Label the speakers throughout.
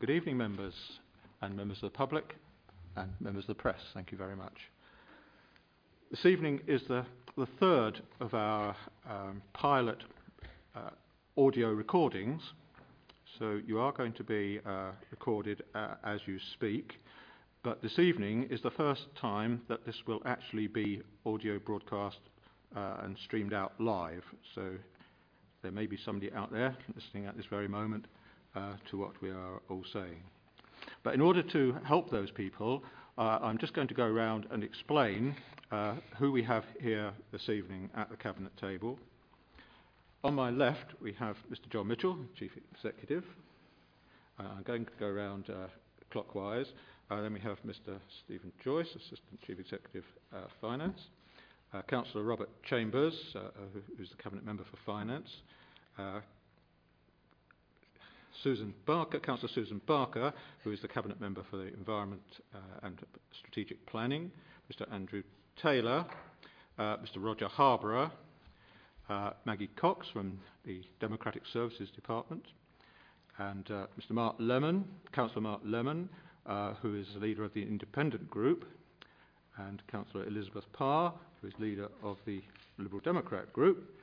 Speaker 1: Good evening, members and members of the public and members of the press. Thank you very much. This evening is the, the third of our um, pilot uh, audio recordings. So you are going to be uh, recorded uh, as you speak. But this evening is the first time that this will actually be audio broadcast uh, and streamed out live. So there may be somebody out there listening at this very moment uh, to what we are all saying. But in order to help those people, uh, I'm just going to go around and explain uh, who we have here this evening at the Cabinet table. On my left, we have Mr. John Mitchell, Chief Executive. Uh, I'm going to go around uh, clockwise. Uh, then we have Mr. Stephen Joyce, Assistant Chief Executive, Finance. Councillor Robert Chambers, who's the Cabinet Member for Finance. Susan Barker, Councillor Susan Barker, who is the Cabinet Member for the Environment uh, and Strategic Planning, Mr. Andrew Taylor, uh, Mr. Roger Harborough, uh, Maggie Cox from the Democratic Services Department, and uh, Mr. Mark Lemon, Councillor Mark Lemon, uh, who is the leader of the Independent Group, and Councillor Elizabeth Parr, who is leader of the Liberal Democrat Group,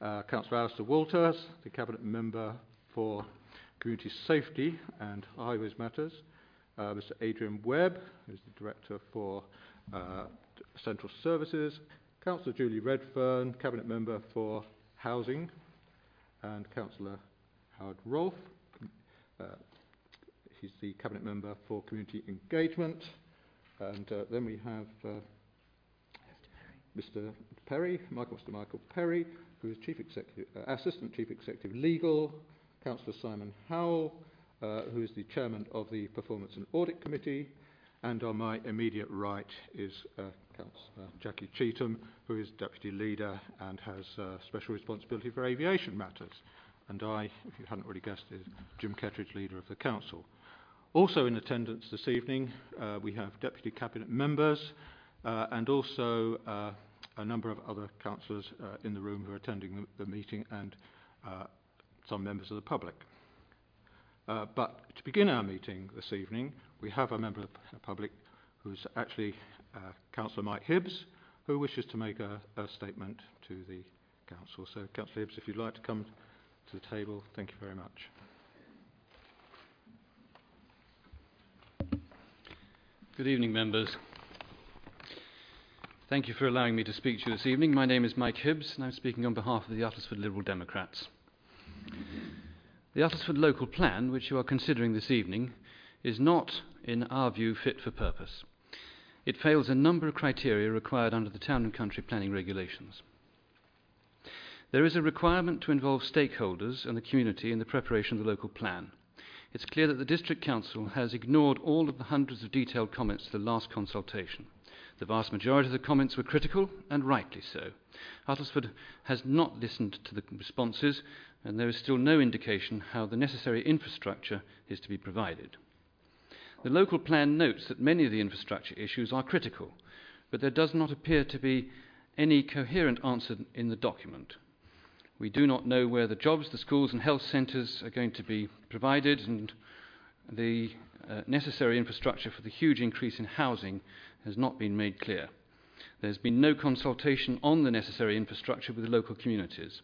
Speaker 1: uh, Councillor Alistair Walters, the Cabinet Member for Community Safety and Highways Matters, uh, Mr Adrian Webb, who is the Director for uh, Central Services, Councillor Julie Redfern, Cabinet Member for Housing, and Councillor Howard Rolfe, uh, he's the Cabinet Member for Community Engagement, and uh, then we have uh, Mr Perry, Michael Mr Michael Perry, who is Chief Executive, uh, Assistant Chief Executive Legal, Councillor Simon Howell, uh, who is the Chairman of the Performance and Audit Committee, and on my immediate right is uh, Councillor Jackie Cheetham, who is Deputy Leader and has uh, special responsibility for aviation matters. And I, if you hadn't already guessed, is Jim Ketteridge, Leader of the Council. Also in attendance this evening, uh, we have Deputy Cabinet Members uh, and also uh, a number of other councillors uh, in the room who are attending the, the meeting and uh, some members of the public. Uh, but to begin our meeting this evening, we have a member of the public who's actually uh, Councillor Mike Hibbs, who wishes to make a, a statement to the Council. So, Councillor Hibbs, if you'd like to come to the table, thank you very much.
Speaker 2: Good evening, members. Thank you for allowing me to speak to you this evening. My name is Mike Hibbs, and I'm speaking on behalf of the Uttlesford Liberal Democrats. The Uttlesford local plan, which you are considering this evening, is not, in our view, fit for purpose. It fails a number of criteria required under the Town and Country Planning Regulations. There is a requirement to involve stakeholders and the community in the preparation of the local plan. It's clear that the District Council has ignored all of the hundreds of detailed comments to the last consultation. The vast majority of the comments were critical, and rightly so. Uttlesford has not listened to the responses, and there is still no indication how the necessary infrastructure is to be provided. The local plan notes that many of the infrastructure issues are critical, but there does not appear to be any coherent answer in the document. We do not know where the jobs, the schools, and health centres are going to be provided, and the uh, necessary infrastructure for the huge increase in housing has not been made clear. There's been no consultation on the necessary infrastructure with local communities.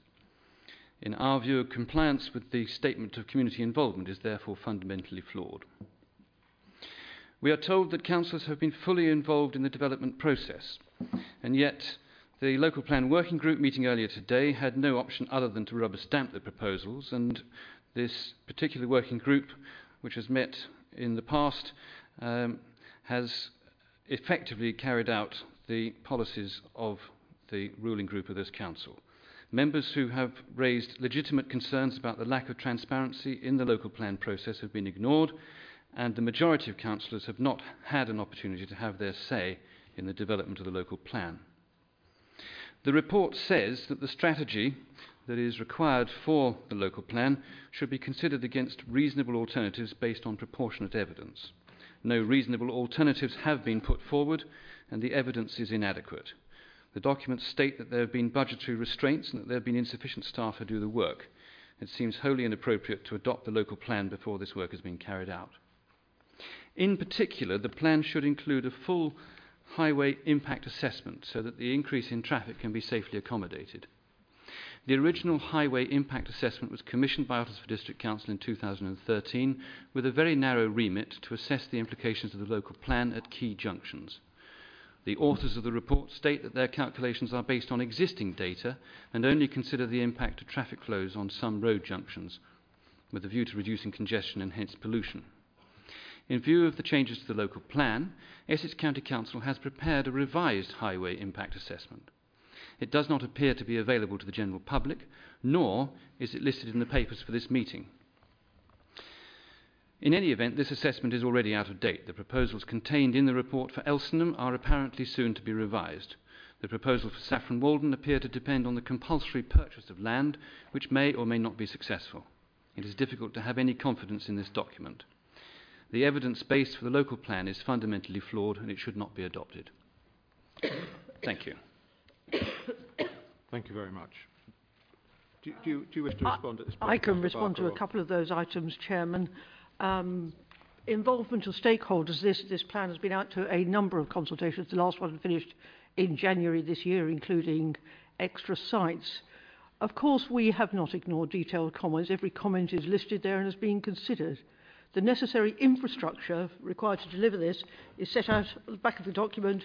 Speaker 2: In our view, compliance with the statement of community involvement is therefore fundamentally flawed. We are told that councillors have been fully involved in the development process, and yet the local plan working group meeting earlier today had no option other than to rubber stamp the proposals, and this particular working group, which has met in the past, um, has effectively carried out the policies of the ruling group of this council. Members who have raised legitimate concerns about the lack of transparency in the local plan process have been ignored, and the majority of councillors have not had an opportunity to have their say in the development of the local plan. The report says that the strategy that is required for the local plan should be considered against reasonable alternatives based on proportionate evidence. No reasonable alternatives have been put forward, and the evidence is inadequate. The documents state that there have been budgetary restraints and that there have been insufficient staff to do the work. it seems wholly inappropriate to adopt the local plan before this work has been carried out. In particular, the plan should include a full highway impact assessment so that the increase in traffic can be safely accommodated. The original highway impact assessment was commissioned by Uttlesford District Council in 2013 with a very narrow remit to assess the implications of the local plan at key junctions. The authors of the report state that their calculations are based on existing data and only consider the impact of traffic flows on some road junctions, with a view to reducing congestion and hence pollution. In view of the changes to the local plan, Essex County Council has prepared a revised highway impact assessment. It does not appear to be available to the general public, nor is it listed in the papers for this meeting. In any event, this assessment is already out of date. The proposals contained in the report for Elsenham are apparently soon to be revised. The proposal for Saffron Walden appear to depend on the compulsory purchase of land, which may or may not be successful. It is difficult to have any confidence in this document. The evidence base for the local plan is fundamentally flawed and it should not be adopted. Thank you.
Speaker 1: Thank you very much. Do, do, you, do you wish to respond at this point?
Speaker 3: I can respond to a couple of those items, Chairman. Um, involvement of stakeholders. This, this plan has been out to a number of consultations. The last one finished in January this year, including extra sites. Of course, we have not ignored detailed comments. Every comment is listed there and is being considered. The necessary infrastructure required to deliver this is set out at the back of the document,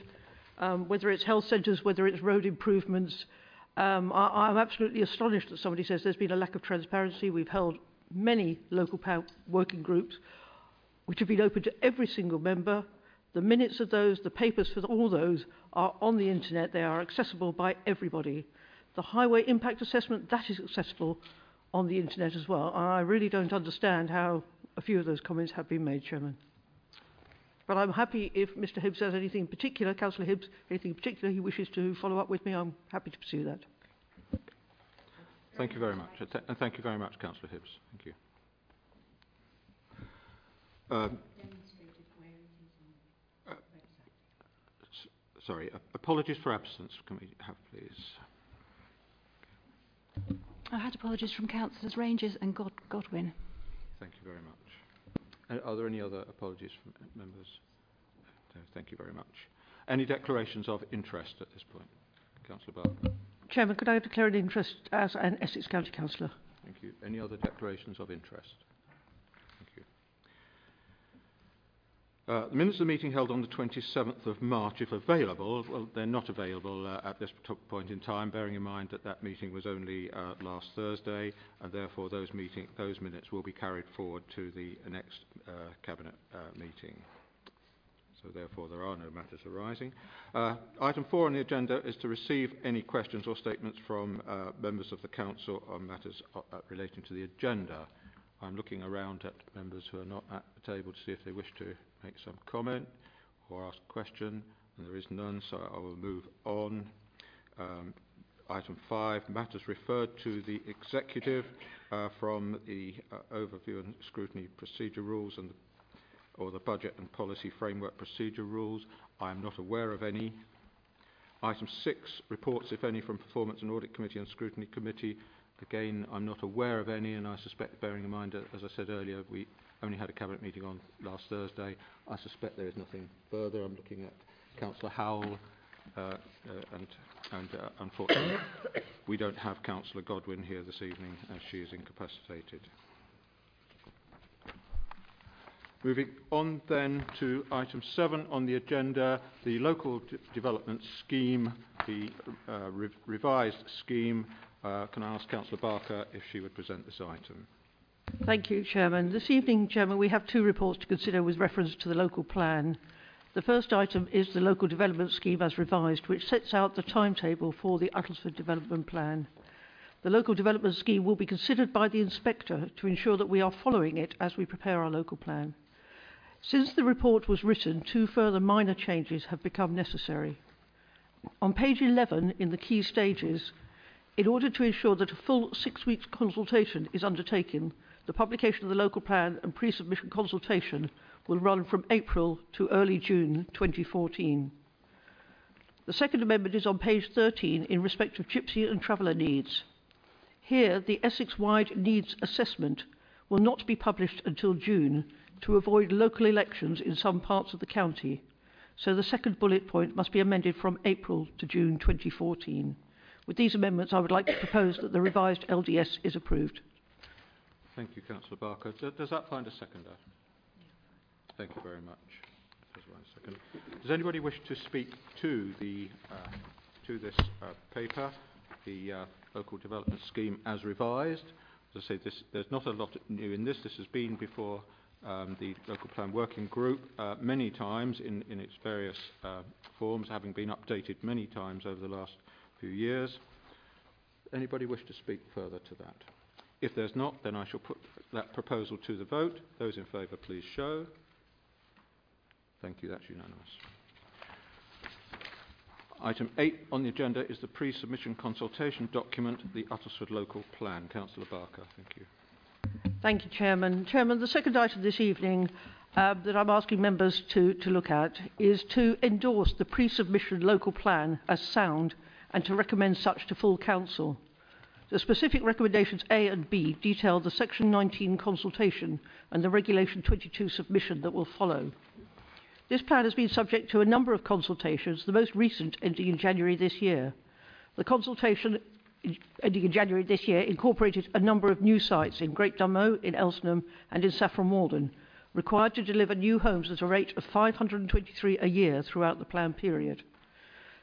Speaker 3: um, whether it's health centres, whether it's road improvements. Um, I, I'm absolutely astonished that somebody says there's been a lack of transparency. We've held many local power working groups which have been open to every single member. The minutes of those, the papers for all those are on the internet. They are accessible by everybody. The highway impact assessment, that is accessible on the internet as well. I really don't understand how a few of those comments have been made, Chairman. But I'm happy if Mr Hibbs has anything in particular, Councillor Hibbs, anything in particular he wishes to follow up with me, I'm happy to pursue that.
Speaker 1: Thank you very much. And thank you very much, Councillor Hibbs. Thank you. Um, uh, sorry, uh, apologies for absence. Can we have, please?
Speaker 4: I had apologies from councillors Rangers and God- Godwin.
Speaker 1: Thank you very much. Uh, are there any other apologies from members? No, thank you very much. Any declarations of interest at this point? Councillor Barker.
Speaker 3: Chairman, could I declare an interest as an Essex County Councillor?
Speaker 1: Thank you. Any other declarations of interest? Thank you. Uh, the minutes of the meeting held on the 27th of March, if available, well, they're not available uh, at this point in time, bearing in mind that that meeting was only uh, last Thursday, and therefore those, meeting, those minutes will be carried forward to the next uh, Cabinet uh, meeting. So therefore there are no matters arising. Uh, item four on the agenda is to receive any questions or statements from members of the Council on matters relating to the agenda. I'm looking around at members who are not at the table to see if they wish to make some comment or ask a question, and there is none, so I will move on. Um, item five, matters referred to the executive uh, from the uh, overview and scrutiny procedure rules and the or the Budget and Policy Framework Procedure Rules. I am not aware of any. Item 6, reports, if any, from Performance and Audit Committee and Scrutiny Committee. Again, I'm not aware of any, and I suspect, bearing in mind, uh, as I said earlier, we only had a Cabinet meeting on last Thursday. I suspect there is nothing further. I'm looking at Councillor Howell, uh, uh, and, and uh, unfortunately, we don't have Councillor Godwin here this evening, as she is incapacitated. Moving on then to item seven on the agenda, the local d- development scheme, the uh, re- revised scheme. Uh, can I ask Councillor Barker if she would present this item?
Speaker 3: Thank you, Chairman. This evening, Chairman, we have two reports to consider with reference to the local plan. The first item is the local development scheme as revised, which sets out the timetable for the Uttlesford Development Plan. The local development scheme will be considered by the inspector to ensure that we are following it as we prepare our local plan. Since the report was written, two further minor changes have become necessary. On page 11 in the key stages, in order to ensure that a full six weeks consultation is undertaken, the publication of the local plan and pre-submission consultation will run from April to early June 2014. The second amendment is on page 13 in respect of gypsy and traveller needs. Here, the Essex-wide needs assessment will not be published until June to avoid local elections in some parts of the county. So the second bullet point must be amended from April to June 2014. With these amendments, I would like to propose that the revised LDS is approved.
Speaker 1: Thank you, Councillor Barker. Does that find a seconder? Thank you very much. Does anybody wish to speak to the uh, to this uh, paper, the uh, local development scheme as revised? As I say, this, there's not a lot new in this. This has been before um, the local plan working group uh, many times in, in its various uh, forms, having been updated many times over the last few years. Anybody wish to speak further to that? If there's not, then I shall put that proposal to the vote. Those in favour, please show. Thank you, that's unanimous. Item 8 on the agenda is the pre-submission consultation document, the Uttlesford Local Plan. Councillor Barker, thank you.
Speaker 3: Thank you, Chairman. Chairman, the second item this evening uh, that I'm asking members to, to look at is to endorse the pre-submission local plan as sound and to recommend such to full council. The specific recommendations A and B detail the Section 19 consultation and the Regulation 22 submission that will follow. This plan has been subject to a number of consultations, the most recent ending in January this year. The consultation ending in January this year incorporated a number of new sites in Great Dunmow, in Elsenham and in Saffron Walden, required to deliver new homes at a rate of 523 a year throughout the plan period.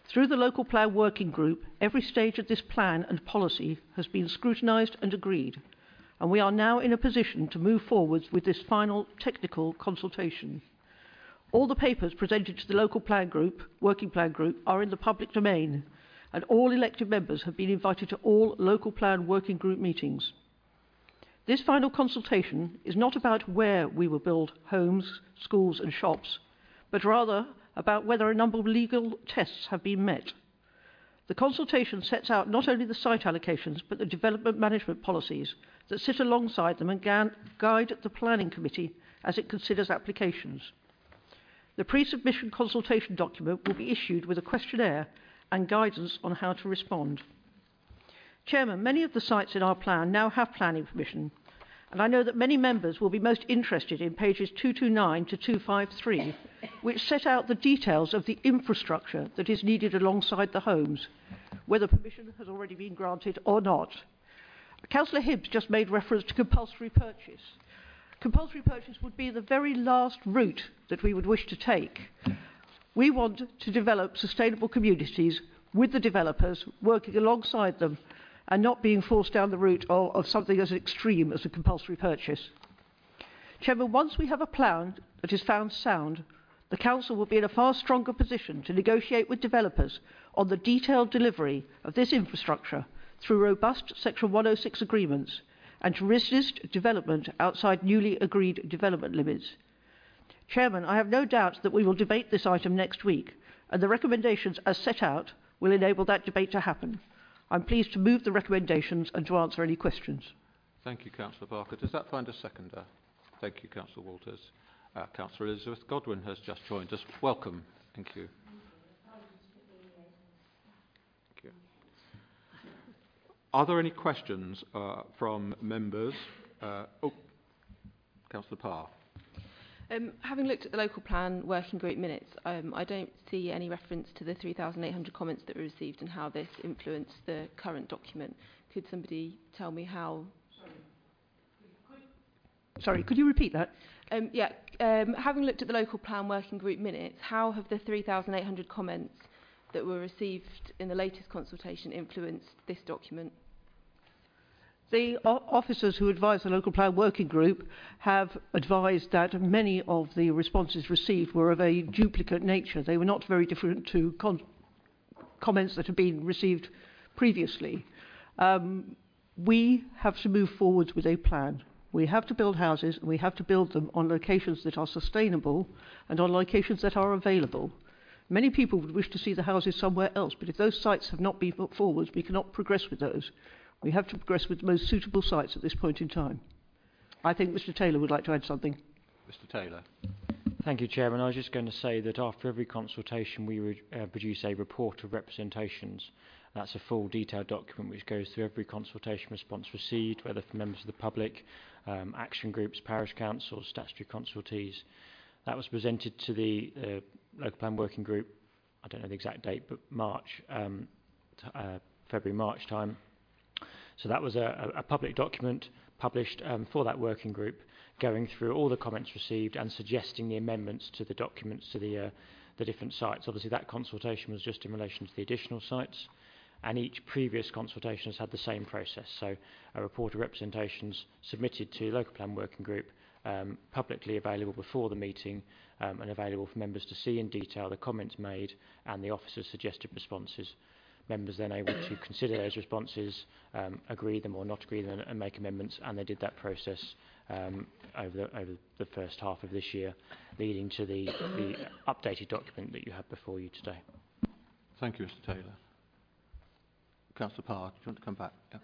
Speaker 3: Through the local plan working group, every stage of this plan and policy has been scrutinised and agreed, and we are now in a position to move forwards with this final technical consultation. All the papers presented to the local plan group, working plan group, are in the public domain, and all elected members have been invited to all local plan working group meetings. This final consultation is not about where we will build homes, schools and shops, but rather about whether a number of legal tests have been met. The consultation sets out not only the site allocations, but the development management policies that sit alongside them and guide the planning committee as it considers applications. The pre-submission consultation document will be issued with a questionnaire and guidance on how to respond. Chairman, many of the sites in our plan now have planning permission, and I know that many members will be most interested in pages 229 to 253, which set out the details of the infrastructure that is needed alongside the homes, whether permission has already been granted or not. Councillor Hibbs just made reference to compulsory purchase. Compulsory purchase would be the very last route that we would wish to take. We want to develop sustainable communities with the developers, working alongside them and not being forced down the route of, of something as extreme as a compulsory purchase. Chairman, once we have a plan that is found sound, the Council will be in a far stronger position to negotiate with developers on the detailed delivery of this infrastructure through robust Section 106 agreements and to resist development outside newly agreed development limits. Chairman, I have no doubt that we will debate this item next week, and the recommendations as set out will enable that debate to happen. I'm pleased to move the recommendations and to answer any questions.
Speaker 1: Thank you, Councillor Barker. Does that find a seconder? Thank you, Councillor Walters. Uh, Councillor Elizabeth Godwin has just joined us. Welcome. Thank you. Thank you. Are there any questions uh, from members? Uh, oh, Councillor Parr.
Speaker 5: Um, having looked at the local plan working group minutes, um, I don't see any reference to the 3,800 comments that were received and how this influenced the current document. Could somebody tell me how?
Speaker 3: Sorry, could you repeat that?
Speaker 5: Um, yeah, um, having looked at the local plan working group minutes, how have the 3,800 comments that were received in the latest consultation influenced this document?
Speaker 3: The officers who advise the local plan working group have advised that many of the responses received were of a duplicate nature. They were not very different to comments that had been received previously. Um, we have to move forwards with a plan. We have to build houses and we have to build them on locations that are sustainable and on locations that are available. Many people would wish to see the houses somewhere else, but if those sites have not been put forward, we cannot progress with those. We have to progress with the most suitable sites at this point in time. I think Mr Taylor would like to add something.
Speaker 1: Mr Taylor.
Speaker 6: Thank you, Chairman. I was just going to say that after every consultation we re- uh, produce a report of representations That's a full detailed document which goes through every consultation response received, whether from members of the public, um, action groups, parish councils, statutory consultees. That was presented to the uh, local plan working group, I don't know the exact date, but March, um, t- uh, February, March time. So that was a, a public document published um, for that working group, going through all the comments received and suggesting the amendments to the documents to the, uh, the different sites. Obviously, that consultation was just in relation to the additional sites, and each previous consultation has had the same process. So, a report of representations submitted to local plan working group, um, publicly available before the meeting, um, and available for members to see in detail the comments made and the officers' suggested responses members then able to consider those responses, um, agree them or not agree them, and, and make amendments. And they did that process um, over, the, over the first half of this year, leading to the, the updated document that you have before you today.
Speaker 1: Thank you, Mr Taylor. Councillor Parr, do you want to come back? Yeah.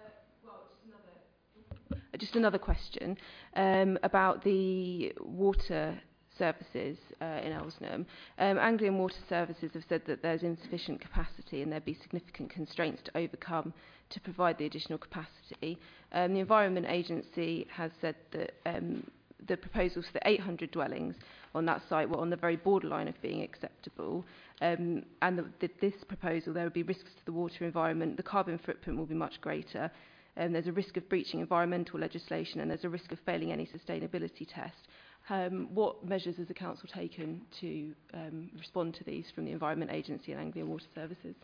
Speaker 5: Uh, Just another question um, about the water services uh, in Elsenham. Um, Anglian Water Services have said that there's insufficient capacity and there'd be significant constraints to overcome to provide the additional capacity. Um, the Environment Agency has said that um, the proposals for the 800 dwellings on that site were on the very borderline of being acceptable. Um, and the, the, this proposal, there would be risks to the water environment, the carbon footprint will be much greater, um, there's a risk of breaching environmental legislation and there's a risk of failing any sustainability test. Um, what measures has the Council taken to um, respond to these from the Environment Agency and Anglian Water Services?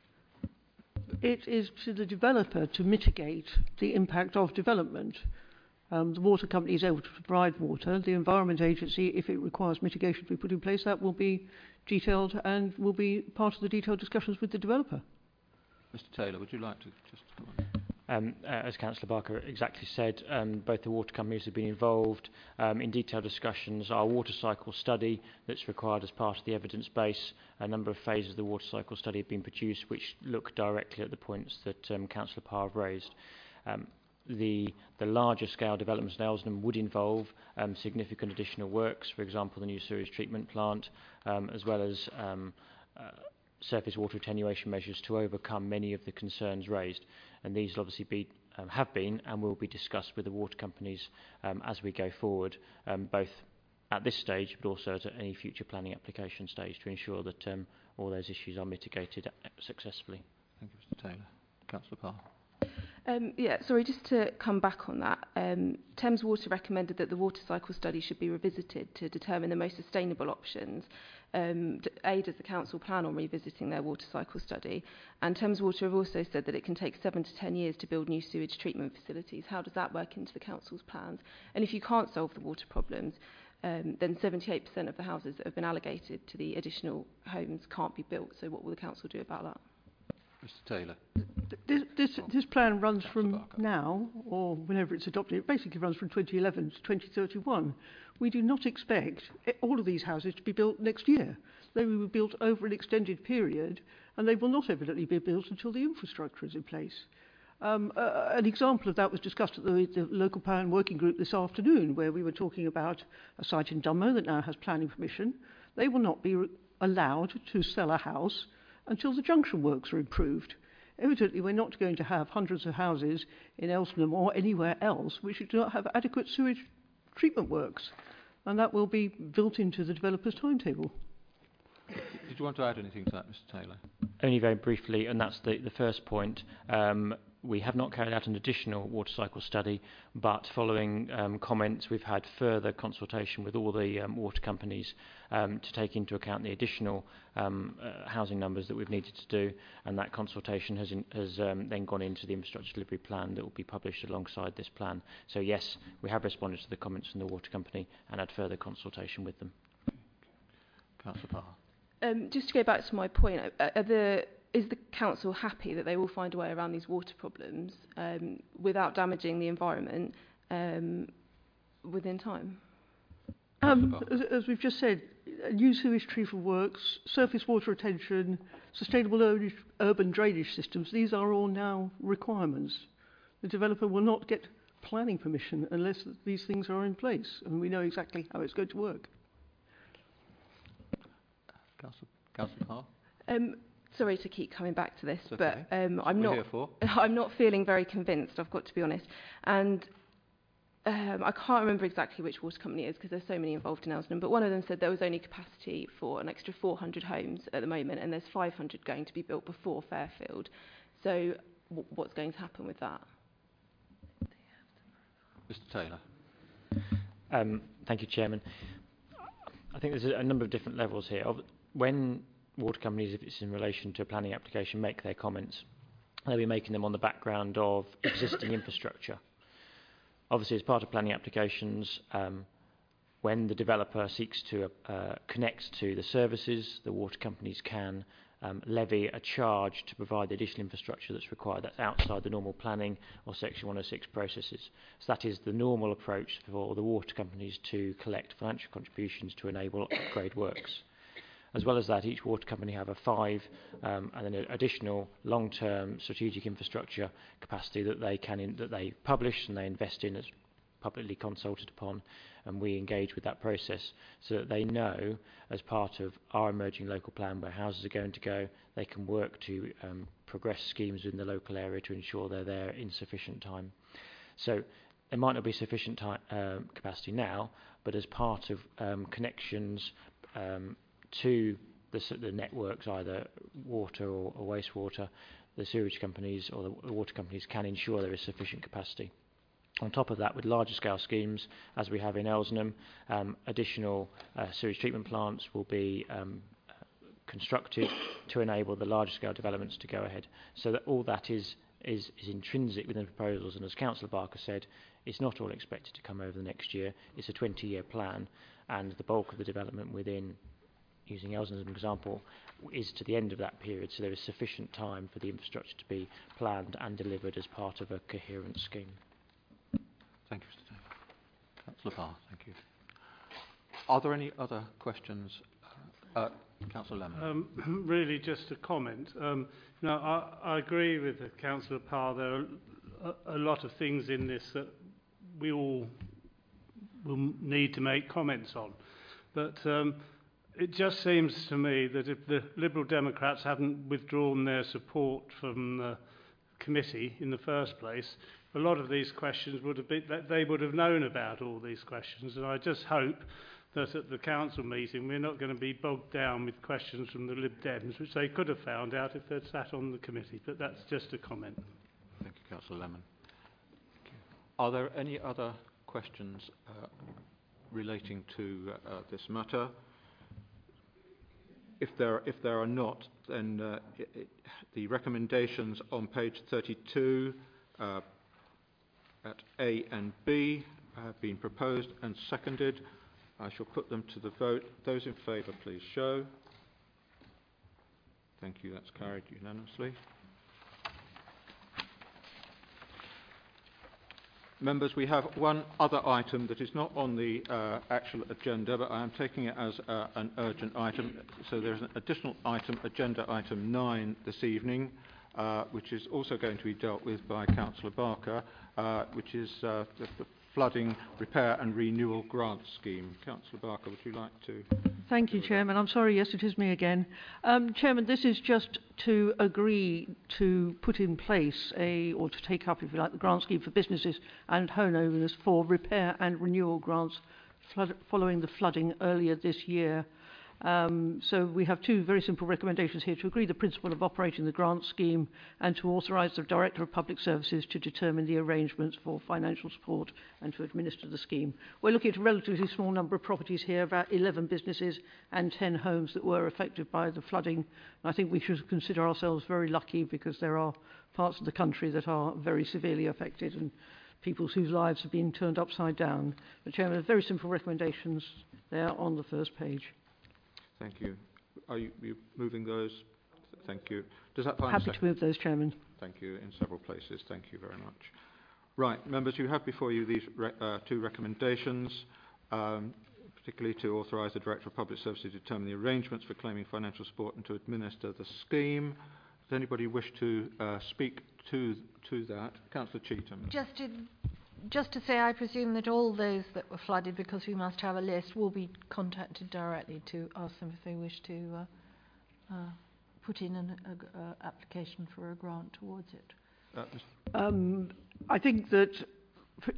Speaker 3: It is to the developer to mitigate the impact of development. Um, the water company is able to provide water. The Environment Agency, if it requires mitigation to be put in place, that will be detailed and will be part of the detailed discussions with the developer.
Speaker 1: Mr Taylor, would you like to just come on?
Speaker 6: Um, uh, as Councillor Barker exactly said, um, both the water companies have been involved um, in detailed discussions. Our water cycle study that's required as part of the evidence base, a number of phases of the water cycle study have been produced which look directly at the points that um, Councillor Parr raised. Um, the, the larger scale developments in Elsenham would involve um, significant additional works, for example, the new sewage treatment plant, um, as well as um, uh, surface water attenuation measures to overcome many of the concerns raised. And these will obviously be, um, have been and will be discussed with the water companies um, as we go forward, um, both at this stage but also at any future planning application stage to ensure that um, all those issues are mitigated successfully.
Speaker 1: Thank you, Mr Taylor. Councillor Parr.
Speaker 5: Um, yeah, sorry, just to come back on that, um, Thames Water recommended that the water cycle study should be revisited to determine the most sustainable options. Um, A, does the council plan on revisiting their water cycle study? And Thames Water have also said that it can take seven to ten years to build new sewage treatment facilities. How does that work into the council's plans? And if you can't solve the water problems, um, then 78% of the houses that have been allocated to the additional homes can't be built. So what will the council do about that?
Speaker 1: Mr Taylor.
Speaker 3: This, this, this plan runs from now, or whenever it's adopted, it basically runs from 2011 to 2031. We do not expect all of these houses to be built next year. They will be built over an extended period, and they will not evidently be built until the infrastructure is in place. Um, uh, an example of that was discussed at the, the local plan working group this afternoon, where we were talking about a site in Dunmow that now has planning permission. They will not be re- allowed to sell a house until the junction works are improved. Evidently, we're not going to have hundreds of houses in Elsham or anywhere else which do not have adequate sewage treatment works, and that will be built into the developer's timetable.
Speaker 1: Did you want to add anything to that, Mr Taylor?
Speaker 6: Only very briefly, and that's the, the first point. Um, we have not carried out an additional water cycle study, but following um, comments, we've had further consultation with all the um, water companies um, to take into account the additional um, uh, housing numbers that we've needed to do, and that consultation has, in, has um, then gone into the infrastructure delivery plan that will be published alongside this plan. So yes, we have responded to the comments from the water company and had further consultation with them.
Speaker 1: Councillor Parr.
Speaker 5: Um, just to go back to my point, uh, are the, is the council happy that they will find a way around these water problems um, without damaging the environment um, within time?
Speaker 3: Um, as, as we've just said, uh, new sewage treatment works, surface water retention, sustainable ur- urban drainage systems, these are all now requirements. The developer will not get planning permission unless these things are in place, and we know exactly how it's going to work.
Speaker 1: Councillor, Councillor Parr.
Speaker 5: Um, sorry to keep coming back to this,
Speaker 1: It's
Speaker 5: but
Speaker 1: okay.
Speaker 5: um, I'm
Speaker 1: we're
Speaker 5: not. I'm not feeling very convinced, I've got to be honest. And um, I can't remember exactly which water company it is because there's so many involved in Elsenham, but one of them said there was only capacity for an extra 400 homes at the moment and there's 500 going to be built before Fairfield. So w- what's going to happen with that?
Speaker 1: Mr Taylor.
Speaker 6: Um, thank you, Chairman. I think there's a, a number of different levels here. When water companies, if it's in relation to a planning application, make their comments, they'll be making them on the background of existing infrastructure. Obviously, as part of planning applications, um, when the developer seeks to uh, connect to the services, the water companies can um, levy a charge to provide the additional infrastructure that's required. That's outside the normal planning or Section 106 processes. So that is the normal approach for the water companies to collect financial contributions to enable upgrade works. As well as that, each water company have a five um, and an additional long-term strategic infrastructure capacity that they can in, that they publish and they invest in as publicly consulted upon, and we engage with that process so that they know, as part of our emerging local plan where houses are going to go, they can work to um, progress schemes in the local area to ensure they're there in sufficient time. So there might not be sufficient time, um, capacity now, but as part of um, connections um, to the, the networks, either water or, or wastewater, the sewage companies or the, the water companies can ensure there is sufficient capacity. On top of that, with larger scale schemes, as we have in Elsenham, um, additional uh, sewage treatment plants will be um, constructed to enable the larger scale developments to go ahead. So that all that is, is, is intrinsic within the proposals, and as Councillor Barker said, it's not all expected to come over the next year. It's a 20-year plan, and the bulk of the development within, using Elsen as an example, is to the end of that period, so there is sufficient time for the infrastructure to be planned and delivered as part of a coherent scheme.
Speaker 1: Thank you, Mr Taylor. Councillor Parr, thank you. Are there any other questions? Uh, uh, Councillor Lemon.
Speaker 7: Um, really, just a comment. Um, no, I, I agree with the Councillor Parr. There are a, a lot of things in this that we all will need to make comments on. But um, it just seems to me that if the Liberal Democrats hadn't withdrawn their support from the committee in the first place, a lot of these questions would have been, that they would have known about all these questions. And I just hope that at the council meeting we're not going to be bogged down with questions from the Lib Dems, which they could have found out if they'd sat on the committee. But that's just a comment.
Speaker 1: Thank you, Councillor Lemon. Are there any other questions uh, relating to uh, this matter? If there, if there are not, then uh, it, it, the recommendations on page 32 uh, at A and B have been proposed and seconded. I shall put them to the vote. Those in favour, please show. Thank you. That's carried unanimously. Members, we have one other item that is not on the uh, actual agenda, but I am taking it as uh, an urgent item. So there's an additional item, agenda item 9 this evening, uh, which is also going to be dealt with by Councillor Barker, uh, which is uh, the, the flooding repair and renewal grant scheme. Councillor Barker, would you like to?
Speaker 3: Thank you, Chairman. I'm sorry, yes, it is me again. Um, Chairman, this is just to agree to put in place a, or to take up, if you like, the grant scheme for businesses and homeowners for repair and renewal grants flood, following the flooding earlier this year. Um, so we have two very simple recommendations here to agree the principle of operating the grant scheme and to authorise the Director of Public Services to determine the arrangements for financial support and to administer the scheme. We're looking at a relatively small number of properties here, about 11 businesses and 10 homes that were affected by the flooding. I think we should consider ourselves very lucky because there are parts of the country that are very severely affected and people whose lives have been turned upside down. The Chairman, very simple recommendations there on the first page.
Speaker 1: Thank you. Are you, you moving those? Thank you. Does that find
Speaker 3: Happy to move those, Chairman.
Speaker 1: Thank you. In several places. Thank you very much. Right, members, you have before you these re- uh, two recommendations, um, particularly to authorise the Director of Public Services to determine the arrangements for claiming financial support and to administer the scheme. Does anybody wish to uh, speak to to that? Councillor Cheetham.
Speaker 8: Just to, just to say, I presume that all those that were flooded, because we must have a list, will be contacted directly to ask them if they wish to uh, uh, put in an a, g- a application for a grant towards it?
Speaker 1: Uh,
Speaker 3: Um, I think that f-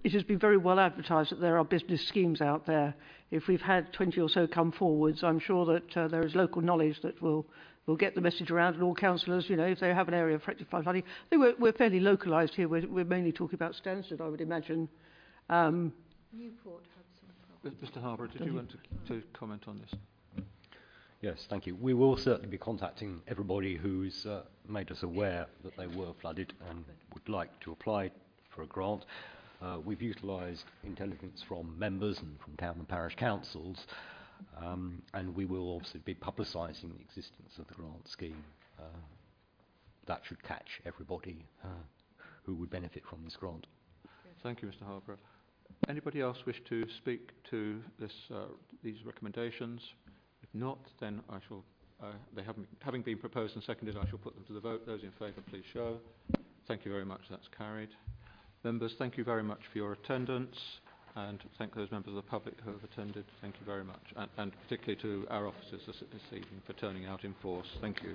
Speaker 3: it has been very well advertised that there are business schemes out there. If we've had 20 or so come forwards, I'm sure that uh, there is local knowledge that will will get the message around, and all councillors, you know, if they have an area affected by flooding, I think we're, we're fairly localised here. We're, we're mainly talking about Stansted, I would imagine. Um,
Speaker 8: Newport had some
Speaker 1: Mr. Harborough, did you want to, to comment on this?
Speaker 9: Yes, thank you. We will certainly be contacting everybody who's uh, made us aware that they were flooded and would like to apply for a grant. Uh, we've utilised intelligence from members and from town and parish councils, um, and we will obviously be publicising the existence of the grant scheme. Uh, that should catch everybody uh, who would benefit from this grant.
Speaker 1: Thank you, Mr. Harborough. Anybody else wish to speak to this, uh, these recommendations? If not, then I shall, uh, they haven't, having been proposed and seconded, I shall put them to the vote. Those in favour, please show. Thank you very much. That's carried. Members, thank you very much for your attendance and thank those members of the public who have attended. Thank you very much. And, and particularly to our officers this, this evening for turning out in force. Thank you.